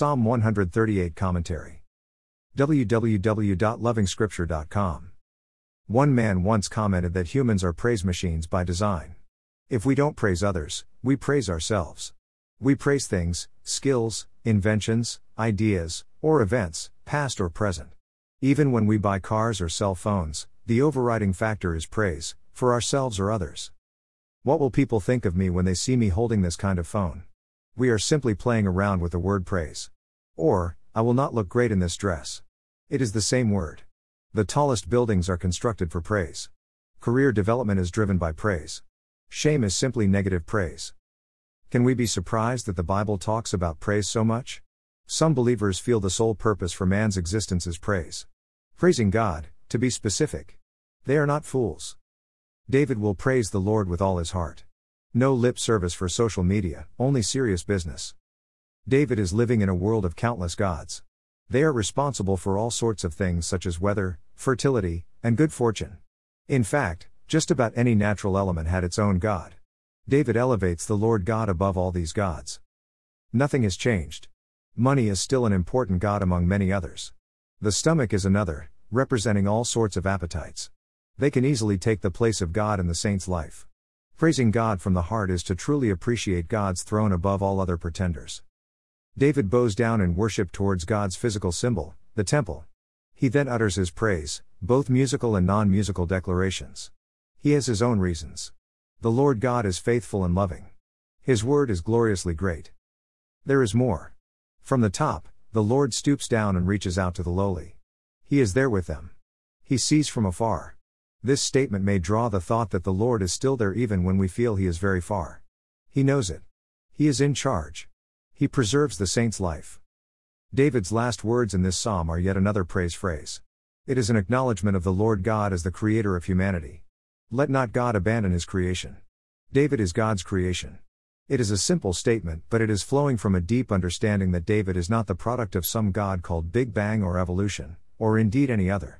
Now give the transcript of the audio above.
Psalm 138 Commentary. www.lovingscripture.com. One man once commented that humans are praise machines by design. If we don't praise others, we praise ourselves. We praise things, skills, inventions, ideas, or events, past or present. Even when we buy cars or cell phones, the overriding factor is praise, for ourselves or others. What will people think of me when they see me holding this kind of phone? We are simply playing around with the word praise. Or, I will not look great in this dress. It is the same word. The tallest buildings are constructed for praise. Career development is driven by praise. Shame is simply negative praise. Can we be surprised that the Bible talks about praise so much? Some believers feel the sole purpose for man's existence is praise. Praising God, to be specific. They are not fools. David will praise the Lord with all his heart. No lip service for social media, only serious business. David is living in a world of countless gods. They are responsible for all sorts of things such as weather, fertility, and good fortune. In fact, just about any natural element had its own god. David elevates the Lord God above all these gods. Nothing has changed. Money is still an important god among many others. The stomach is another, representing all sorts of appetites. They can easily take the place of God in the saint's life. Praising God from the heart is to truly appreciate God's throne above all other pretenders. David bows down in worship towards God's physical symbol, the temple. He then utters his praise, both musical and non musical declarations. He has his own reasons. The Lord God is faithful and loving. His word is gloriously great. There is more. From the top, the Lord stoops down and reaches out to the lowly. He is there with them. He sees from afar. This statement may draw the thought that the Lord is still there even when we feel He is very far. He knows it. He is in charge. He preserves the saint's life. David's last words in this psalm are yet another praise phrase. It is an acknowledgement of the Lord God as the creator of humanity. Let not God abandon his creation. David is God's creation. It is a simple statement, but it is flowing from a deep understanding that David is not the product of some God called Big Bang or evolution, or indeed any other.